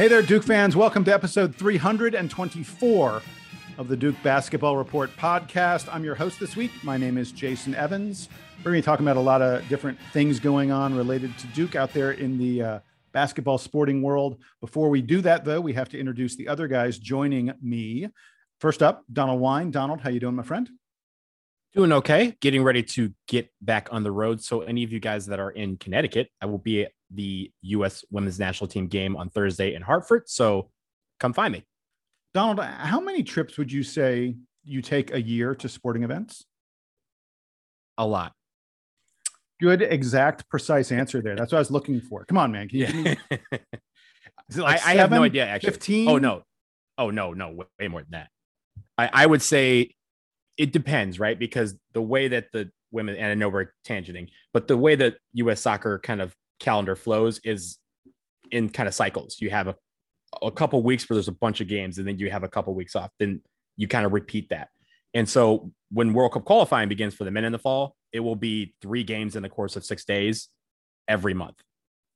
Hey there, Duke fans. Welcome to episode 324 of the Duke Basketball Report podcast. I'm your host this week. My name is Jason Evans. We're going to be talking about a lot of different things going on related to Duke out there in the uh, basketball sporting world. Before we do that, though, we have to introduce the other guys joining me. First up, Donald Wine. Donald, how you doing, my friend? Doing okay. Getting ready to get back on the road. So, any of you guys that are in Connecticut, I will be the U.S. Women's National Team game on Thursday in Hartford. So come find me. Donald, how many trips would you say you take a year to sporting events? A lot. Good, exact, precise answer there. That's what I was looking for. Come on, man. Can you yeah. Like I, I, have no idea. Actually, fifteen. Oh no, oh no, no, way, way more than that. I, I would say it depends, right? Because the way that the women, and I know we're tangenting, but the way that U.S. soccer kind of calendar flows is in kind of cycles. You have a, a couple weeks where there's a bunch of games, and then you have a couple weeks off. Then you kind of repeat that. And so when World Cup qualifying begins for the men in the fall, it will be three games in the course of six days every month.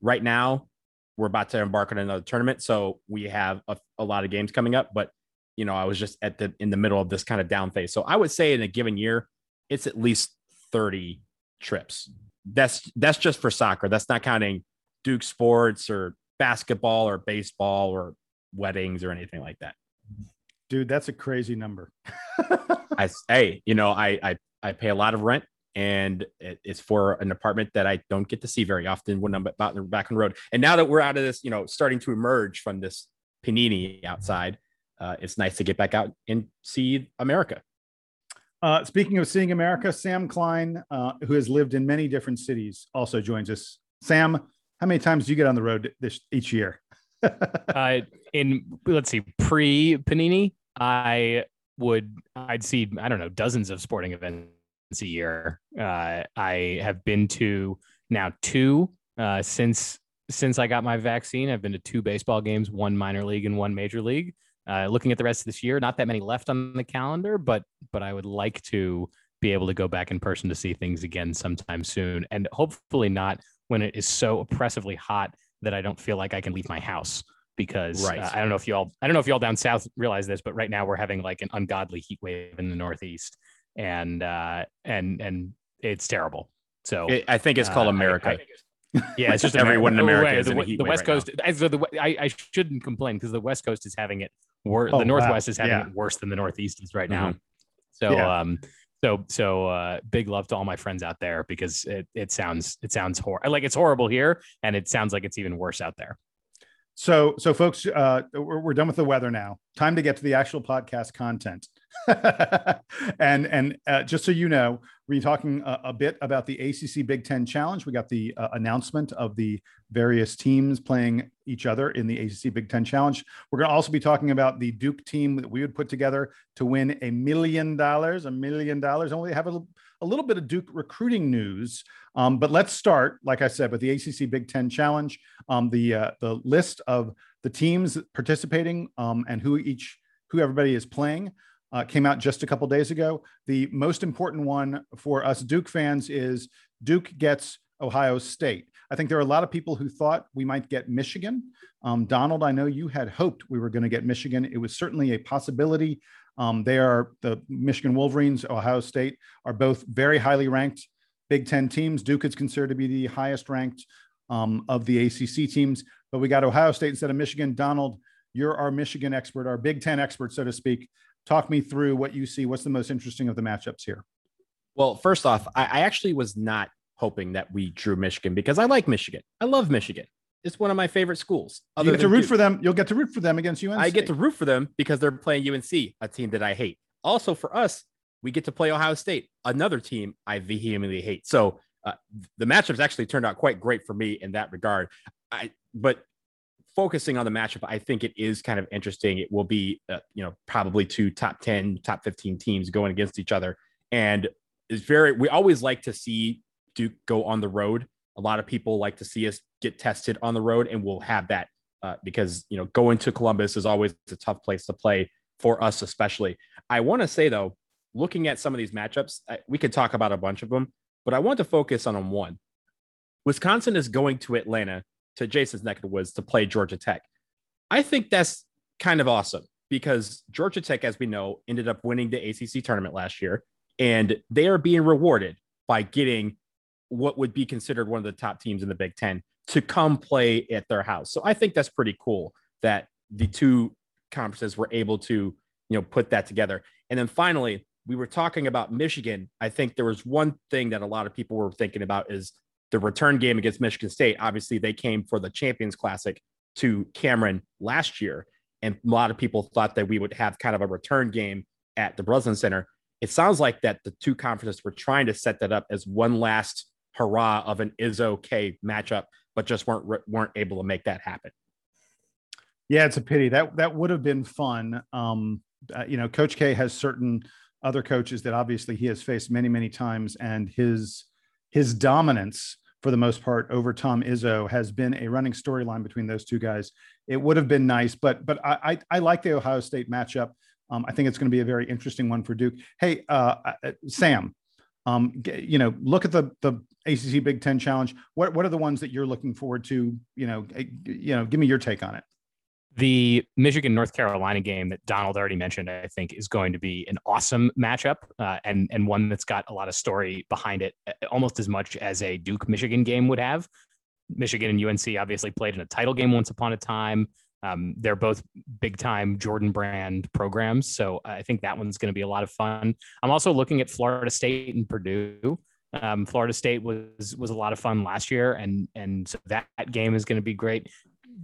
Right now, we're about to embark on another tournament, so we have a, a lot of games coming up. But you know, I was just at the in the middle of this kind of down phase. So I would say in a given year, it's at least 30 trips that's that's just for soccer. That's not counting Duke sports or basketball or baseball or weddings or anything like that. Dude, that's a crazy number. I hey, you know, I I I pay a lot of rent and it's for an apartment that I don't get to see very often when I'm about back on the road. And now that we're out of this, you know, starting to emerge from this panini outside, uh, it's nice to get back out and see America. Uh, speaking of seeing America, Sam Klein, uh, who has lived in many different cities, also joins us. Sam, how many times do you get on the road this each year? uh, in let's see, pre Panini, I would I'd see I don't know dozens of sporting events a year. Uh, I have been to now two uh, since since I got my vaccine. I've been to two baseball games, one minor league and one major league. Uh, looking at the rest of this year, not that many left on the calendar, but but I would like to be able to go back in person to see things again sometime soon, and hopefully not when it is so oppressively hot that I don't feel like I can leave my house. Because right. uh, I don't know if y'all I don't know if y'all down south realize this, but right now we're having like an ungodly heat wave in the Northeast, and uh, and and it's terrible. So it, I think it's called uh, America. I, I, yeah, it's just everyone in America is the, in the West right Coast. So the, I, I shouldn't complain because the West Coast is having it worse. Oh, the Northwest wow. is having yeah. it worse than the Northeast is right now. Mm-hmm. So, yeah. um, so, so, uh, big love to all my friends out there because it, it sounds, it sounds horrible. Like it's horrible here and it sounds like it's even worse out there. So, so folks, uh, we're, we're done with the weather now. Time to get to the actual podcast content. and and uh, just so you know, we're talking a, a, bit about the ACC Big Ten Challenge. We got the uh, announcement of the various teams playing each other in the ACC Big Ten Challenge. We're going to also be talking about the Duke team that we would put together to win a million dollars. A million dollars. And we have a, a little bit of Duke recruiting news. Um, but let's start, like I said, with the ACC Big Ten Challenge. Um, the uh, the list of the teams participating um, and who each who everybody is playing uh, came out just a couple days ago. The most important one for us Duke fans is Duke gets Ohio State. I think there are a lot of people who thought we might get Michigan. Um, Donald, I know you had hoped we were going to get Michigan. It was certainly a possibility. Um, they are the Michigan Wolverines, Ohio State are both very highly ranked Big Ten teams. Duke is considered to be the highest ranked um, of the ACC teams, but we got Ohio State instead of Michigan. Donald, you're our Michigan expert, our Big Ten expert, so to speak talk me through what you see. What's the most interesting of the matchups here? Well, first off, I, I actually was not hoping that we drew Michigan because I like Michigan. I love Michigan. It's one of my favorite schools. You get to root Duke. for them. You'll get to root for them against UNC. I get to root for them because they're playing UNC, a team that I hate. Also, for us, we get to play Ohio State, another team I vehemently hate. So uh, the matchups actually turned out quite great for me in that regard. I but focusing on the matchup, I think it is kind of interesting. It will be, uh, you know, probably two top 10, top 15 teams going against each other. And it's very, we always like to see Duke go on the road. A lot of people like to see us get tested on the road, and we'll have that uh, because, you know, going to Columbus is always a tough place to play for us, especially. I want to say, though, looking at some of these matchups, we could talk about a bunch of them, but I want to focus on one. Wisconsin is going to Atlanta to Jason's neck of the woods to play Georgia Tech. I think that's kind of awesome because Georgia Tech, as we know, ended up winning the ACC tournament last year, and they are being rewarded by getting what would be considered one of the top teams in the Big Ten to come play at their house. So I think that's pretty cool that the two conferences were able to, you know, put that together. And then finally, we were talking about Michigan. I think there was one thing that a lot of people were thinking about is the return game against Michigan State. Obviously, they came for the Champions Classic to Cameron last year. And a lot of people thought that we would have kind of a return game at the Breslin Center. It sounds like that the two conferences were trying to set that up as one last hurrah of an is okay matchup, but just weren't weren't able to make that happen. Yeah, it's a pity that that would have been fun. Um, uh, you know, Coach K has certain other coaches that obviously he has faced many many times, and his his dominance for the most part over Tom Izzo has been a running storyline between those two guys. It would have been nice, but but I I, I like the Ohio State matchup. Um, I think it's going to be a very interesting one for Duke. Hey, uh, uh Sam, um, you know, look at the the ACC Big Ten Challenge. What what are the ones that you're looking forward to? You know, eh, you know, give me your take on it. The Michigan North Carolina game that Donald already mentioned, I think, is going to be an awesome matchup uh, and and one that's got a lot of story behind it, almost as much as a Duke Michigan game would have. Michigan and UNC obviously played in a title game once upon a time. Um, they're both big time Jordan brand programs. So I think that one's going to be a lot of fun. I'm also looking at Florida State and Purdue. Um, Florida State was was a lot of fun last year, and and so that, that game is going to be great.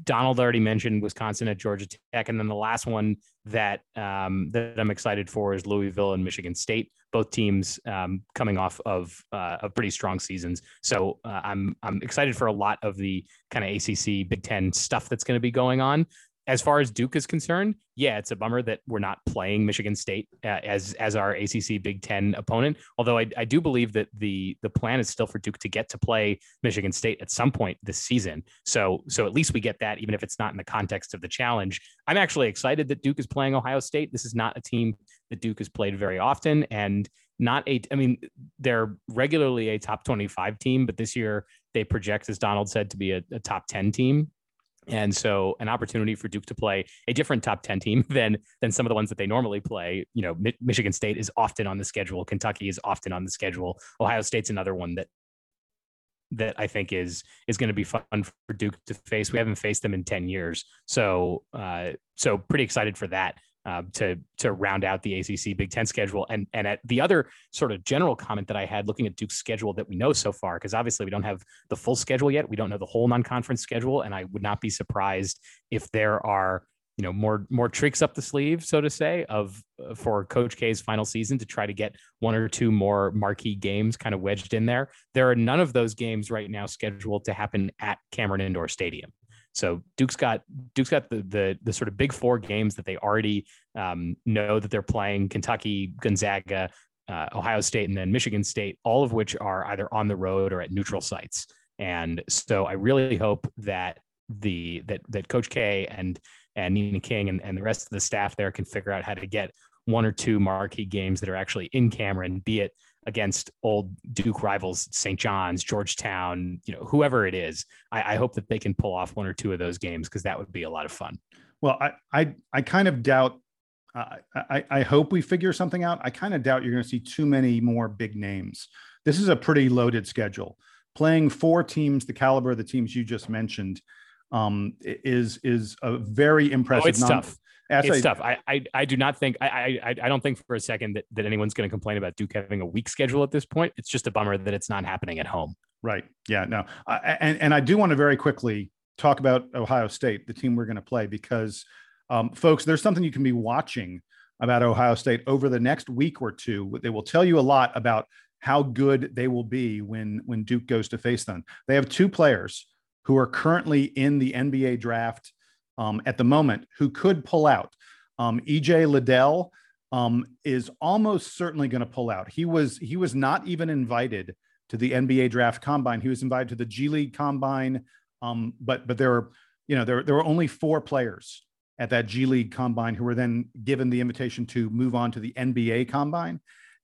Donald already mentioned Wisconsin at Georgia Tech, and then the last one that um, that I'm excited for is Louisville and Michigan State. Both teams um, coming off of uh, of pretty strong seasons, so uh, I'm I'm excited for a lot of the kind of ACC Big Ten stuff that's going to be going on as far as Duke is concerned, yeah, it's a bummer that we're not playing Michigan State uh, as as our ACC Big Ten opponent. Although I, I do believe that the the plan is still for Duke to get to play Michigan State at some point this season. So so at least we get that, even if it's not in the context of the challenge. I'm actually excited that Duke is playing Ohio State. This is not a team that Duke has played very often, and not a. I mean, they're regularly a top 25 team, but this year they project, as Donald said, to be a, a top 10 team and so an opportunity for Duke to play a different top 10 team than than some of the ones that they normally play. You know, Mi- Michigan State is often on the schedule, Kentucky is often on the schedule. Ohio State's another one that that I think is is going to be fun for Duke to face. We haven't faced them in 10 years. So uh so pretty excited for that uh, to to round out the ACC Big Ten schedule. And and at the other sort of general comment that I had looking at Duke's schedule that we know so far, because obviously we don't have the full schedule yet. We don't know the whole non-conference schedule, and I would not be surprised if there are you know more more tricks up the sleeve, so to say, of for Coach K's final season to try to get one or two more marquee games kind of wedged in there. There are none of those games right now scheduled to happen at Cameron Indoor Stadium. So Duke's got Duke's got the the, the sort of big four games that they already um, know that they're playing: Kentucky, Gonzaga, uh, Ohio State, and then Michigan State, all of which are either on the road or at neutral sites. And so I really hope that the that that Coach K and and Nina King and, and the rest of the staff there can figure out how to get one or two marquee games that are actually in Cameron, be it against old Duke rivals, St. John's, Georgetown, you know, whoever it is. I, I hope that they can pull off one or two of those games because that would be a lot of fun. Well, I I, I kind of doubt. Uh, I, I hope we figure something out. I kind of doubt you're going to see too many more big names. This is a pretty loaded schedule. Playing four teams, the caliber of the teams you just mentioned, um, is is a very impressive. Oh, it's non- tough it's I, tough. I, I I do not think I I I don't think for a second that, that anyone's going to complain about Duke having a weak schedule at this point. It's just a bummer that it's not happening at home. Right. Yeah. No. I, and and I do want to very quickly talk about Ohio State, the team we're going to play, because um, folks, there's something you can be watching about Ohio State over the next week or two. They will tell you a lot about how good they will be when when Duke goes to face them. They have two players who are currently in the NBA draft um, at the moment who could pull out. Um, EJ Liddell um, is almost certainly going to pull out. He was he was not even invited to the NBA draft combine. He was invited to the G League combine, um, but but there were you know there there were only four players at that G League combine who were then given the invitation to move on to the NBA combine.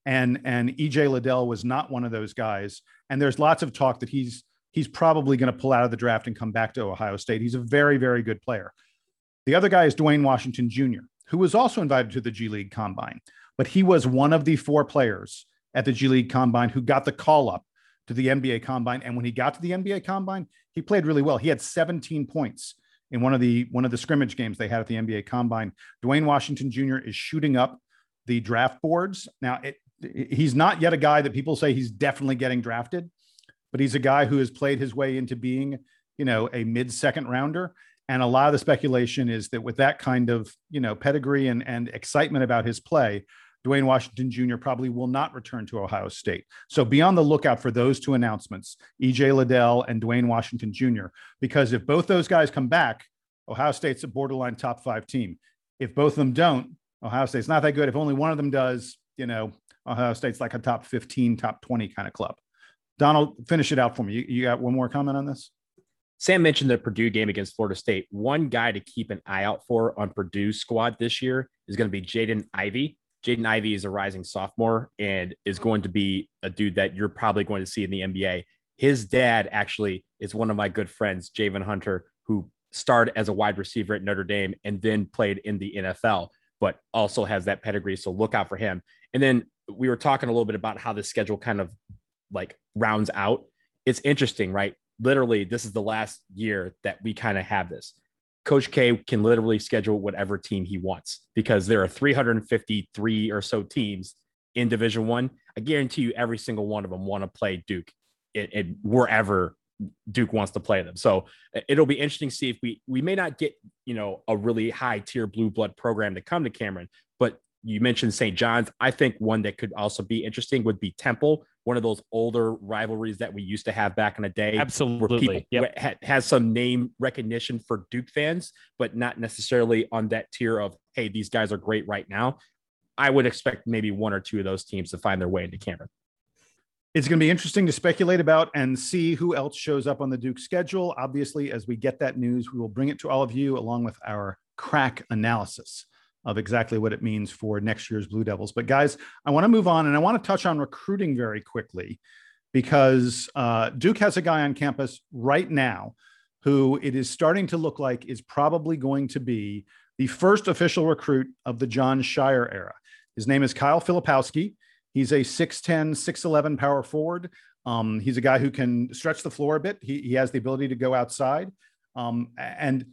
And and EJ Liddell was not one of those guys. And there's lots of talk that he's he's probably going to pull out of the draft and come back to Ohio State. He's a very very good player. The other guy is Duane Washington Jr., who was also invited to the G League Combine, but he was one of the four players at the G League Combine who got the call up to the NBA Combine. And when he got to the NBA Combine, he played really well. He had 17 points in one of the one of the scrimmage games they had at the NBA Combine. Duane Washington Jr. is shooting up the draft boards now. It, he's not yet a guy that people say he's definitely getting drafted, but he's a guy who has played his way into being, you know, a mid second rounder. And a lot of the speculation is that with that kind of, you know, pedigree and, and excitement about his play, Duane Washington Jr. probably will not return to Ohio State. So be on the lookout for those two announcements, EJ Liddell and Duane Washington Jr., because if both those guys come back, Ohio State's a borderline top five team. If both of them don't, Ohio State's not that good. If only one of them does, you know, Ohio State's like a top 15, top 20 kind of club. Donald, finish it out for me. You, you got one more comment on this? Sam mentioned the Purdue game against Florida State. One guy to keep an eye out for on Purdue's squad this year is going to be Jaden Ivey. Jaden Ivey is a rising sophomore and is going to be a dude that you're probably going to see in the NBA. His dad actually is one of my good friends, Javin Hunter, who started as a wide receiver at Notre Dame and then played in the NFL, but also has that pedigree. So look out for him. And then we were talking a little bit about how the schedule kind of like rounds out. It's interesting, right? Literally, this is the last year that we kind of have this. Coach K can literally schedule whatever team he wants because there are 353 or so teams in Division One. I. I guarantee you, every single one of them want to play Duke, it, wherever Duke wants to play them. So it'll be interesting to see if we we may not get you know a really high tier blue blood program to come to Cameron, but you mentioned St. John's. I think one that could also be interesting would be Temple, one of those older rivalries that we used to have back in the day. Absolutely. Where people yep. has some name recognition for Duke fans, but not necessarily on that tier of, hey, these guys are great right now. I would expect maybe one or two of those teams to find their way into Cameron. It's going to be interesting to speculate about and see who else shows up on the Duke schedule. Obviously, as we get that news, we will bring it to all of you along with our crack analysis of exactly what it means for next year's Blue Devils. But guys, I want to move on and I want to touch on recruiting very quickly because uh, Duke has a guy on campus right now who it is starting to look like is probably going to be the first official recruit of the Jon Scheyer era. His name is Kyle Filipowski. He's a 6'10, 6'11 power forward. Um, he's a guy who can stretch the floor a bit. He, he has the ability to go outside. Um, and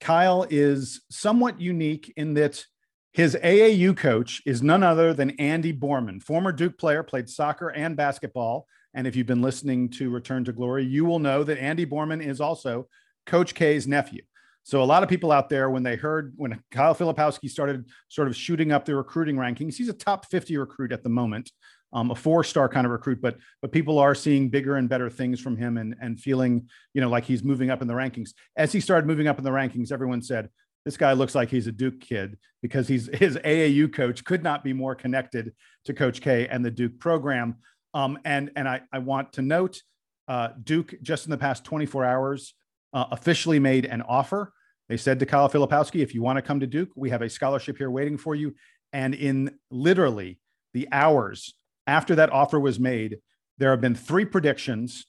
Kyle is somewhat unique in that his AAU coach is none other than Andy Borman, former Duke player, played soccer and basketball. And if you've been listening to Return to Glory, you will know that Andy Borman is also Coach K's nephew. So a lot of people out there, when they heard when Kyle Filipowski started sort of shooting up the recruiting rankings, he's a top 50 recruit at the moment, um, a four-star kind of recruit, but but people are seeing bigger and better things from him and and feeling you know like he's moving up in the rankings. As he started moving up in the rankings, everyone said, this guy looks like he's a Duke kid because he's his AAU coach could not be more connected to Coach K and the Duke program. Um, and and I, I want to note uh, Duke just in the past 24 hours uh, officially made an offer. They said to Kyle Filipowski, if you want to come to Duke, we have a scholarship here waiting for you. And in literally the hours after that offer was made, there have been three predictions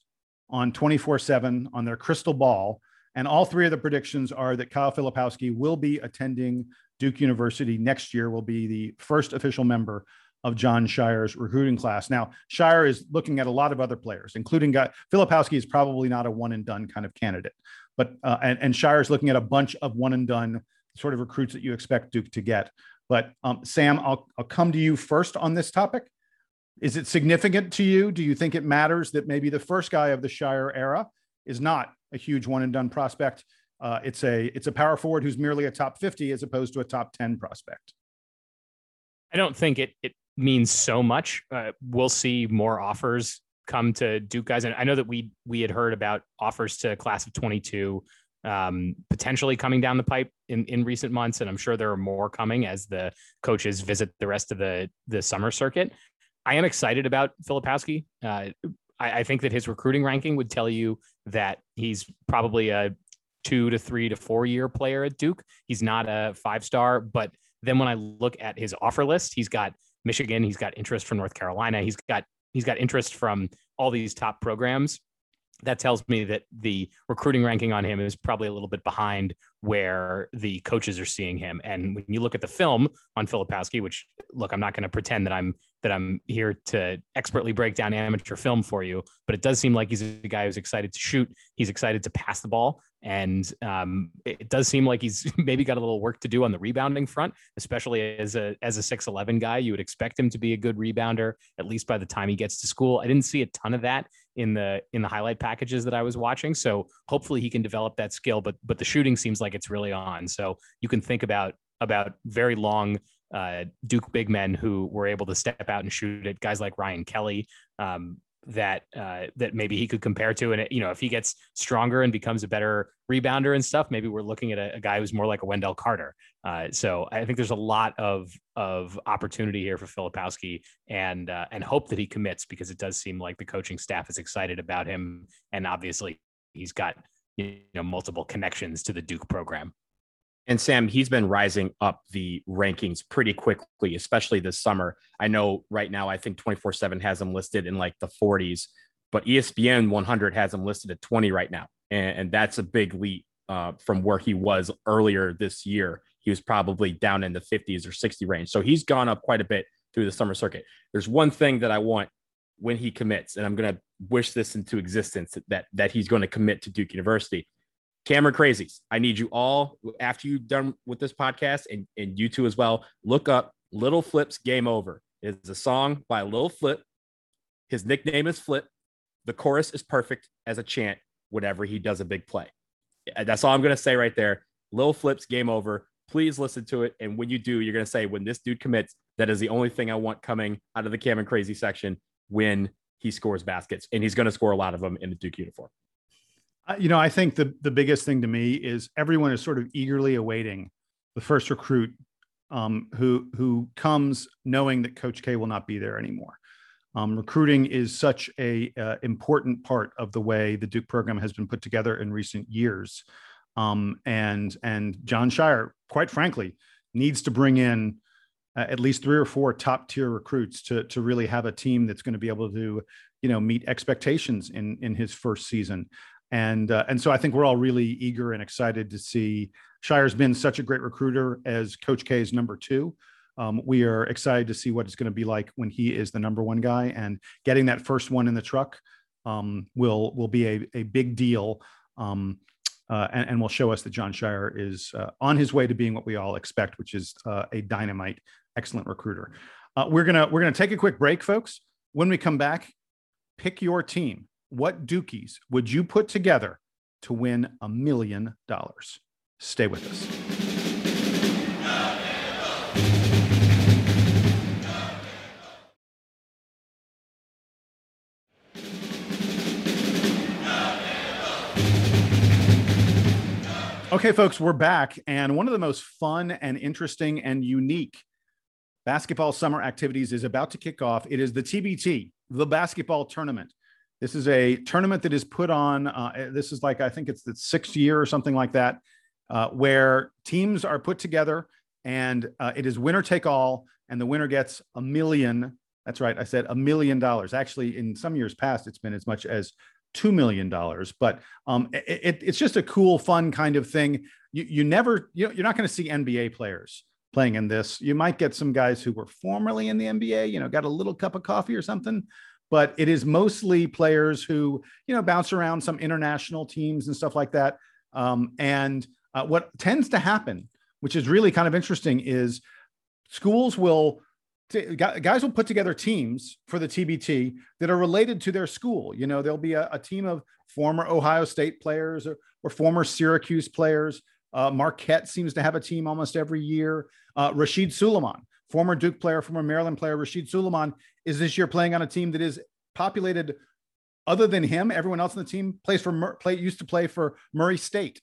on 24 7 on their crystal ball and all three of the predictions are that Kyle Filipowski will be attending Duke University next year, will be the first official member of Jon Scheyer's recruiting class. Now, Scheyer is looking at a lot of other players, including guy, Filipowski is probably not a one and done kind of candidate, but uh, and, and Scheyer is looking at a bunch of one and done sort of recruits that you expect Duke to get. But um, Sam, I'll, I'll come to you first on this topic. Is it significant to you? Do you think it matters that maybe the first guy of the Scheyer era is not a huge one and done prospect. Uh, it's a it's a power forward who's merely a top 50 as opposed to a top 10 prospect. I don't think it it means so much. Uh, we'll see more offers come to Duke guys, and I know that we we had heard about offers to class of 22 um, potentially coming down the pipe in, in recent months, and I'm sure there are more coming as the coaches visit the rest of the the summer circuit. I am excited about Filipowski. Uh, I, I think that his recruiting ranking would tell you that he's probably a two to three to four year player at Duke. He's not a five star, but then when I look at his offer list, he's got Michigan, he's got interest from North Carolina, he's got he's got interest from all these top programs. that tells me that the recruiting ranking on him is probably a little bit behind where the coaches are seeing him. And when you look at the film on Filipowski, which look, I'm not going to pretend that I'm that I'm here to expertly break down amateur film for you, but it does seem like he's a guy who's excited to shoot. He's excited to pass the ball, and um, it does seem like he's maybe got a little work to do on the rebounding front, especially as a as a six eleven guy. You would expect him to be a good rebounder at least by the time he gets to school. I didn't see a ton of that in the in the highlight packages that I was watching, so hopefully he can develop that skill. But but the shooting seems like it's really on. So you can think about about very long uh, Duke big men who were able to step out and shoot at guys like Ryan Kelly. Um, that uh, that maybe he could compare to, and it, you know, if he gets stronger and becomes a better rebounder and stuff, maybe we're looking at a, a guy who's more like a Wendell Carter. Uh, so I think there's a lot of of opportunity here for Filipowski, and uh, and hope that he commits because it does seem like the coaching staff is excited about him, and obviously he's got you know multiple connections to the Duke program. And Sam, he's been rising up the rankings pretty quickly, especially this summer. I know right now, I think 24 7 has him listed in like the 40s, but ESPN 100 has him listed at 20 right now. And, and that's a big leap uh, from where he was earlier this year. He was probably down in the 50s or 60 range. So he's gone up quite a bit through the summer circuit. There's one thing that I want when he commits, and I'm going to wish this into existence that that he's going to commit to Duke University. Cameron Crazies, I need you all after you've done with this podcast and, and you too as well. Look up Little Flip's Game Over. It's a song by Little Flip. His nickname is Flip. The chorus is perfect as a chant whenever he does a big play. That's all I'm going to say right there. Little Flip's Game Over. Please listen to it. And when you do, you're going to say, when this dude commits, that is the only thing I want coming out of the Cameron Crazy section when he scores baskets. And he's going to score a lot of them in the Duke uniform. You know, I think the the biggest thing to me is everyone is sort of eagerly awaiting the first recruit um, who who comes knowing that Coach K will not be there anymore. Um, recruiting is such a uh, important part of the way the Duke program has been put together in recent years, um, and and Jon Scheyer, quite frankly, needs to bring in uh, at least three or four top tier recruits to to really have a team that's going to be able to you know meet expectations in in his first season and uh, and so I think we're all really eager and excited to see Scheyer's been such a great recruiter as Coach K's number two. Um, we are excited to see what it's going to be like when he is the number one guy and getting that first one in the truck um, will will be a, a big deal um, uh, and, and will show us that Jon Scheyer is uh, on his way to being what we all expect, which is uh, a dynamite, excellent recruiter. Uh, we're gonna we're gonna take a quick break, folks. When we come back, pick your team what dookies would you put together to win a million dollars? Stay with us. Okay, folks, we're back. And one of the most fun and interesting and unique basketball summer activities is about to kick off. It is the TBT, the basketball tournament. This is a tournament that is put on. Uh, this is like I think it's the sixth year or something like that, uh, where teams are put together and uh, it is winner take all, and the winner gets a million. That's right, I said a million dollars. Actually, in some years past, it's been as much as two million dollars. But um, it, it, it's just a cool, fun kind of thing. You, you never, you know, you're not going to see NBA players playing in this. You might get some guys who were formerly in the NBA, you know, got a little cup of coffee or something, but it is mostly players who you know bounce around some international teams and stuff like that. Um, and uh, what tends to happen, which is really kind of interesting, is schools will t- guys will put together teams for the TBT that are related to their school. You know, there'll be a, a team of former Ohio State players or, or former Syracuse players. Uh, Marquette seems to have a team almost every year. Uh, Rasheed Sulaimon former Duke player, former Maryland player, Rasheed Sulaimon, is this year playing on a team that is populated other than him. Everyone else on the team plays for play used to play for Murray State.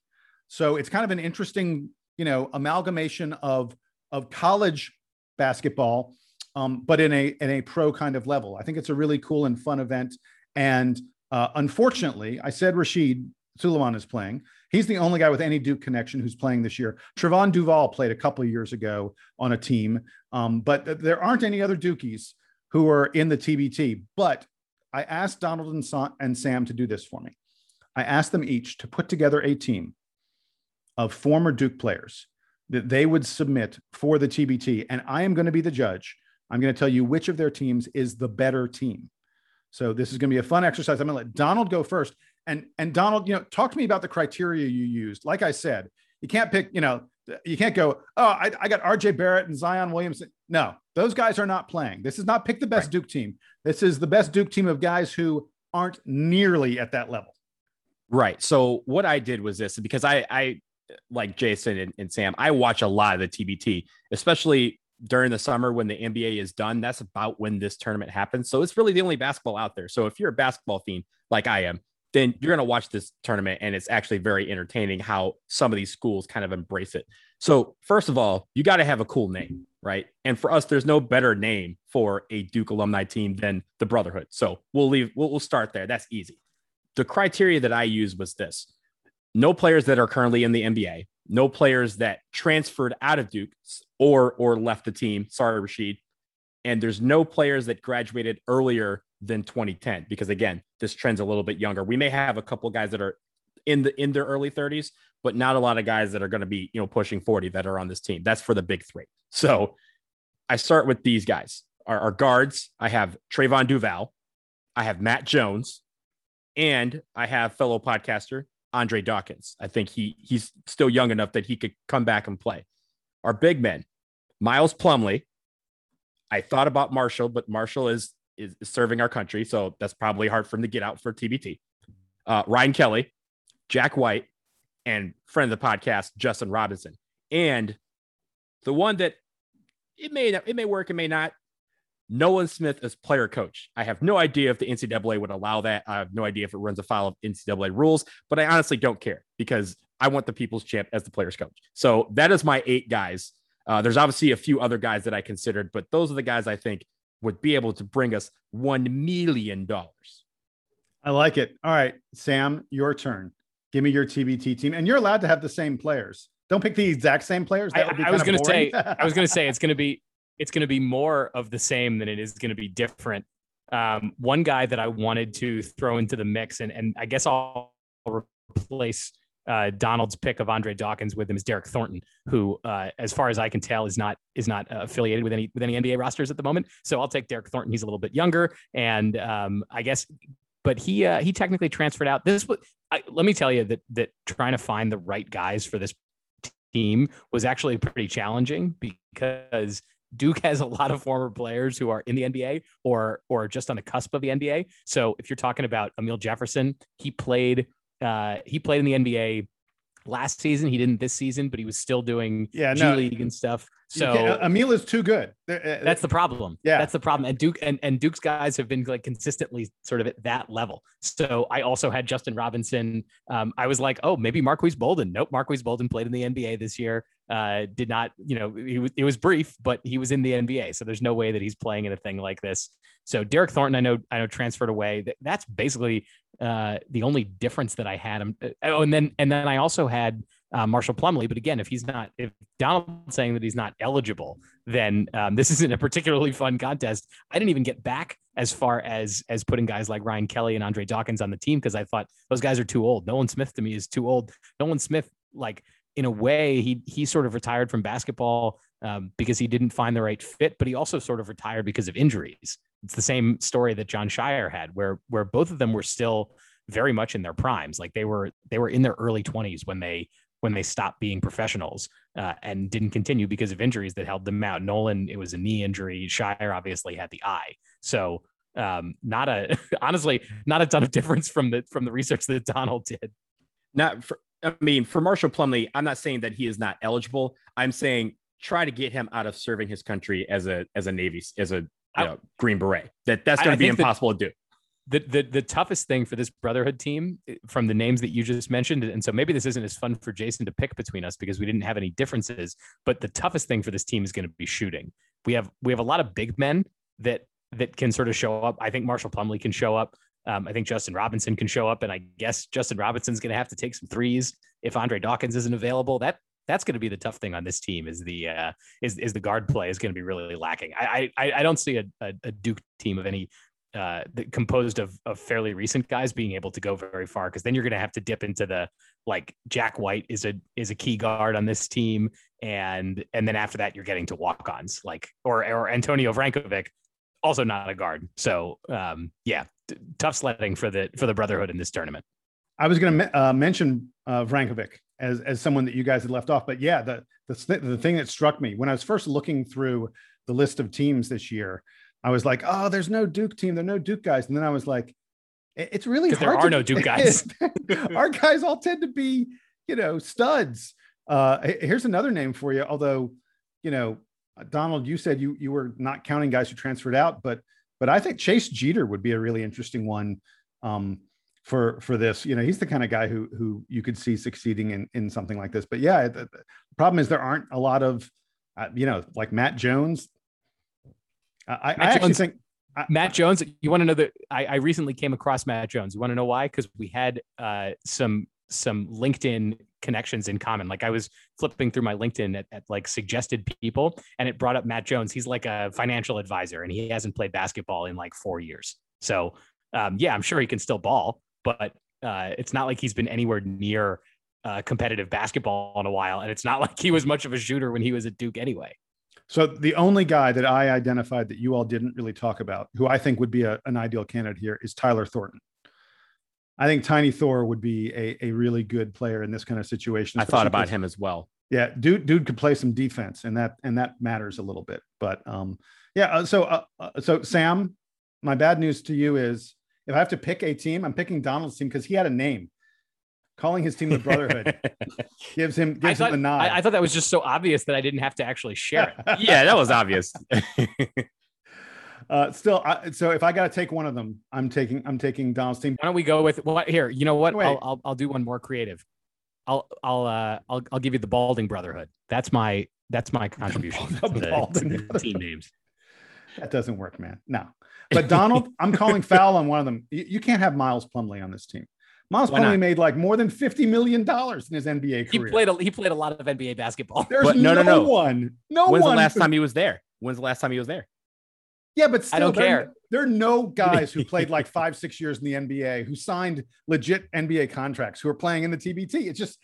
So it's kind of an interesting, you know, amalgamation of of college basketball, um, but in a in a pro kind of level. I think it's a really cool and fun event. And uh, unfortunately, I said Rasheed Sulaimon is playing. He's the only guy with any Duke connection who's playing this year. Trevon Duval played a couple years ago on a team, um, but there aren't any other Dukies who are in the TBT. But I asked Donald and, and Sam to do this for me. I asked them each to put together a team of former Duke players that they would submit for the TBT. And I am going to be the judge. I'm going to tell you which of their teams is the better team. So this is going to be a fun exercise. I'm going to let Donald go first. And and Donald, you know, talk to me about the criteria you used. Like I said, you can't pick, you know, you can't go, oh, I, I got RJ Barrett and Zion Williamson. No, those guys are not playing. This is not pick the best right. Duke team. This is the best Duke team of guys who aren't nearly at that level. Right. So what I did was this because I, I like Jason and, and Sam, I watch a lot of the TBT, especially during the summer when the NBA is done. That's about when this tournament happens. So it's really the only basketball out there. So if you're a basketball fiend like I am, then you're going to watch this tournament and it's actually very entertaining how some of these schools kind of embrace it. So, first of all, you got to have a cool name, right? And for us, there's no better name for a Duke alumni team than the Brotherhood. So, we'll leave, we'll, we'll start there. That's easy. The criteria that I use was this no players that are currently in the NBA, no players that transferred out of Duke or or left the team. Sorry, Rasheed. And there's no players that graduated earlier than 2010 because again, this trend's a little bit younger. We may have a couple guys that are in the in their early 30s, but not a lot of guys that are going to be, you know, pushing 40 that are on this team. That's for the big three. So I start with these guys. Our, our guards, I have Trevon Duval, I have Matt Jones, and I have fellow podcaster Andre Dawkins. I think he he's still young enough that he could come back and play. Our big men, Miles Plumlee. I thought about Marshall, but Marshall is is, serving our country, so that's probably hard for him to get out for TBT. Uh, Ryan Kelly, Jack White, and friend of the podcast Justin Robinson, and the one that it may it may work, it may not. Nolan Smith as player coach. I have no idea if the NCAA would allow that. I have no idea if it runs afoul of NCAA rules, but I honestly don't care because I want the people's champ as the players coach. So that is my eight guys. Uh, there's obviously a few other guys that I considered, but those are the guys I think would be able to bring us $1 million. I like it. All right, Sam, your turn. Give me your TBT team. And you're allowed to have the same players. Don't pick the exact same players. I, I was going to say, I was going to say it's going to be it's going to be more of the same than it is going to be different. Um, one guy that I wanted to throw into the mix, and, and I guess I'll replace uh, Donald's pick of Andre Dawkins with him is Derryck Thornton, who, uh, as far as I can tell, is not is not uh, affiliated with any with any NBA rosters at the moment. So I'll take Derryck Thornton. He's a little bit younger, and um, I guess, but he uh, he technically transferred out. This was I, let me tell you that that trying to find the right guys for this team was actually pretty challenging because Duke has a lot of former players who are in the NBA or or just on the cusp of the NBA. So if you're talking about Amile Jefferson, he played uh, he played in the NBA last season. He didn't this season, but he was still doing yeah, G no, League and stuff. So Amile is too good. Uh, that's the problem. Yeah, that's the problem. And Duke and, and Duke's guys have been like consistently sort of at that level. So I also had Justin Robinson. Um, I was like, oh, maybe Marques Bolden. Nope, Marques Bolden played in the NBA this year. Uh, did not, you know, he was, it was brief, but he was in the NBA. So there's no way that he's playing in a thing like this. So Derryck Thornton, I know, I know, transferred away. That's basically uh, the only difference that I had him. Uh, oh, and then and then I also had uh, Marshall Plumlee. But again, if he's not, if Donald's saying that he's not eligible, then um, this isn't a particularly fun contest. I didn't even get back as far as as putting guys like Ryan Kelly and Andre Dawkins on the team because I thought those guys are too old. Nolan Smith to me is too old. Nolan Smith, like in a way, he he sort of retired from basketball um, because he didn't find the right fit, but he also sort of retired because of injuries. It's the same story that Jon Scheyer had, where where both of them were still very much in their primes. Like they were they were in their early 20s when they when they stopped being professionals uh, and didn't continue because of injuries that held them out. Nolan, it was a knee injury. Scheyer obviously had the eye. So um, not a honestly not a ton of difference from the from the research that Donald did. Not for, I mean for Marshall Plumlee, I'm not saying that he is not eligible. I'm saying try to get him out of serving his country as a as a Navy as a you know, Green Beret. That that's going to be impossible to do the, the the toughest thing for this brotherhood team eh, from the names that you just mentioned and so maybe this isn't as fun for jason to pick between us because we didn't have any differences but the toughest thing for this team is going to be shooting. We have we have a lot of big men that that can sort of show up. I think marshall plumlee can show up. Um, i think justin robinson can show up and i guess justin robinson's going to have to take some threes if andre dawkins isn't available. That that's going to be the tough thing on this team is the uh, is is the guard play is going to be really lacking. I I I don't see a, a, a Duke team of any uh, composed of, of fairly recent guys being able to go very far because then you're going to have to dip into the like Jack White is a is a key guard on this team and and then after that you're getting to walk-ons like or or Antonio Vrankovic also not a guard. So um, yeah t- tough sledding for the for the brotherhood in this tournament. I was going to uh, mention uh, Vrankovic as as someone that you guys had left off but yeah the the, the thing that struck me when I was first looking through the list of teams this year I was like, oh, there's no Duke team. There are no Duke guys. And then I was like, it's really hard. There are no Duke guys. Our guys all tend to be, you know, studs. Uh, here's another name for you. Although, you know, Donald, you said you you were not counting guys who transferred out, but but I think Chase Jeter would be a really interesting one um, for for this. You know, he's the kind of guy who who you could see succeeding in in something like this. But yeah, the, the problem is there aren't a lot of, uh, you know, like Matt Jones. I, I actually Jones, think I, Matt Jones. You want to know that I, I, recently came across Matt Jones. You want to know why? Because we had uh, some some LinkedIn connections in common. Like I was flipping through my LinkedIn at, at, like suggested people, and it brought up Matt Jones. He's like a financial advisor, and he hasn't played basketball in like four years. So um, yeah, I'm sure he can still ball, but uh, it's not like he's been anywhere near uh, competitive basketball in a while, and it's not like he was much of a shooter when he was at Duke anyway. So the only guy that I identified that you all didn't really talk about, who I think would be a, an ideal candidate here, is Tyler Thornton. I think Tiny Thor would be a, a really good player in this kind of situation. I thought about him as well. Yeah, dude, dude could play some defense, and that and that matters a little bit. But um, yeah. Uh, so uh, uh, so Sam, my bad news to you is if I have to pick a team, I'm picking Donald's team because he had a name calling his team the Brotherhood gives him gives thought, him the nod. I, I, thought that was just so obvious that I didn't have to actually share it. yeah, that was obvious. uh, still, I, so if I got to take one of them, I'm taking I'm taking Donald's team. Why don't we go with what? Here, you know what? I'll, I'll, I'll do one more creative. I'll I'll uh I'll I'll give you the Balding Brotherhood. That's my that's my contribution the, the, to the team names. That doesn't work, man. No. But Donald, I'm calling foul on one of them. You, you can't have Miles Plumlee on this team. Miles Plumlee made like more than fifty million dollars in his NBA career. He played a, he played a lot of NBA basketball. There's but no, no, no, one. No When's one the last time he was there? When's the last time he was there? Yeah, but still, I don't there, care. There are no guys who played like five, six years in the NBA who signed legit NBA contracts who are playing in the TBT. It's just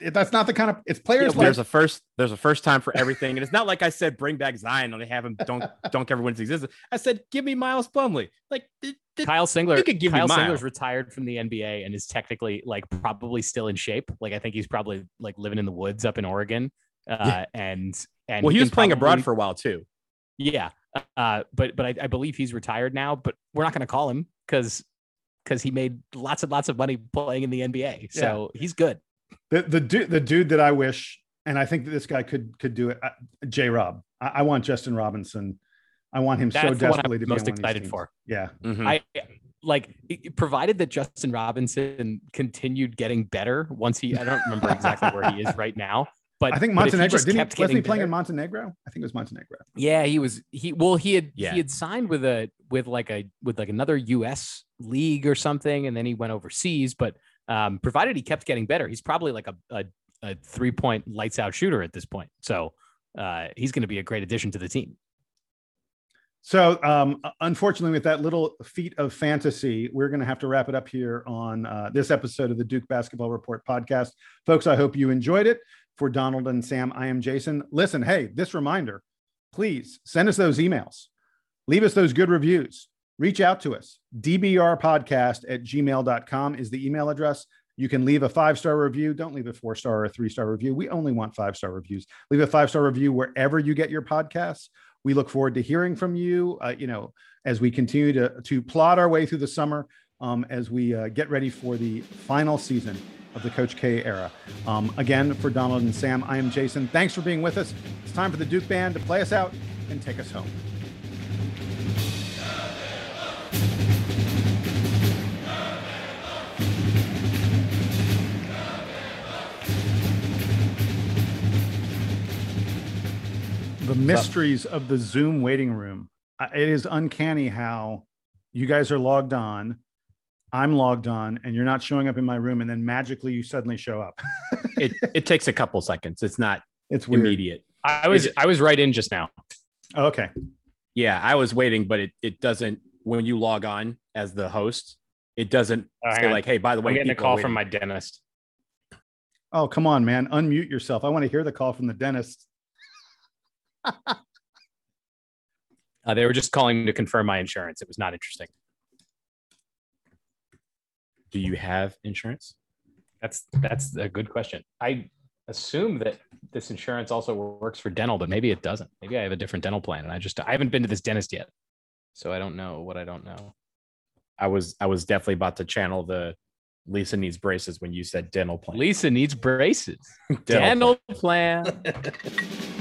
that's not the kind of it's players. Yeah, like, there's a first there's a first time for everything, and it's not like I said bring back Zion and they have him don't don't ever win his existence. I said give me Miles Plumlee. Like Kyle Singler. You could give Kyle Singler's retired from the NBA and is technically like probably still in shape. Like I think he's probably like living in the woods up in Oregon. Uh, yeah. and and well, he, he was playing probably, abroad for a while too. Yeah, uh, but but I, I believe he's retired now. But we're not going to call him because because he made lots and lots of money playing in the NBA. So yeah. he's good. The the dude the dude that I wish, and I think that this guy could could do it. Uh, J. Rob. I, I, want Justin Robinson. I want him That's so desperately to be most excited for. Yeah. Mm-hmm. I like provided that Justin Robinson continued getting better once he. I don't remember exactly where he is right now. But I think Montenegro didn't he, wasn't he playing better, in Montenegro? I think it was Montenegro. Yeah, he was. He well, he had yeah. he had signed with a with like a with like another U.S. league or something, and then he went overseas. But um, provided he kept getting better, he's probably like a, a, a three point lights out shooter at this point. So uh, he's going to be a great addition to the team. So, um, unfortunately, with that little feat of fantasy, we're going to have to wrap it up here on uh, this episode of the Duke Basketball Report podcast. Folks, I hope you enjoyed it. For Donald and Sam, I am Jason. Listen, hey, this reminder please send us those emails, leave us those good reviews reach out to us. dbrpodcast at gmail.com is the email address. You can leave a five star review. Don't leave a four star or a three star review. We only want five star reviews. Leave a five star review wherever you get your podcasts. We look forward to hearing from you. Uh, you know, as we continue to to plot our way through the summer, um, as we uh, get ready for the final season of the Coach K era. Um, again, for Donald and Sam, I am Jason. Thanks for being with us. It's time for the Duke Band to play us out and take us home. The mysteries of the Zoom waiting room. It is uncanny how you guys are logged on, I'm logged on, and you're not showing up in my room, and then magically you suddenly show up. it it takes a couple seconds. It's not. It's weird. immediate. I was I was right in just now. Oh, okay. Yeah, I was waiting, but it it doesn't when you log on as the host, it doesn't oh, say like, "Hey, by the way, I'm getting a call from my dentist." Oh, come on, man! Unmute yourself. I want to hear the call from the dentist. uh, they were just calling to confirm my insurance. It was not interesting. Do you have insurance? That's that's a good question. I assume that this insurance also works for dental, but maybe it doesn't. Maybe I have a different dental plan, and I just I haven't been to this dentist yet, so I don't know what I don't know. I was I was definitely about to channel the Lisa needs braces when you said dental plan. Lisa needs braces. dental, dental plan. plan.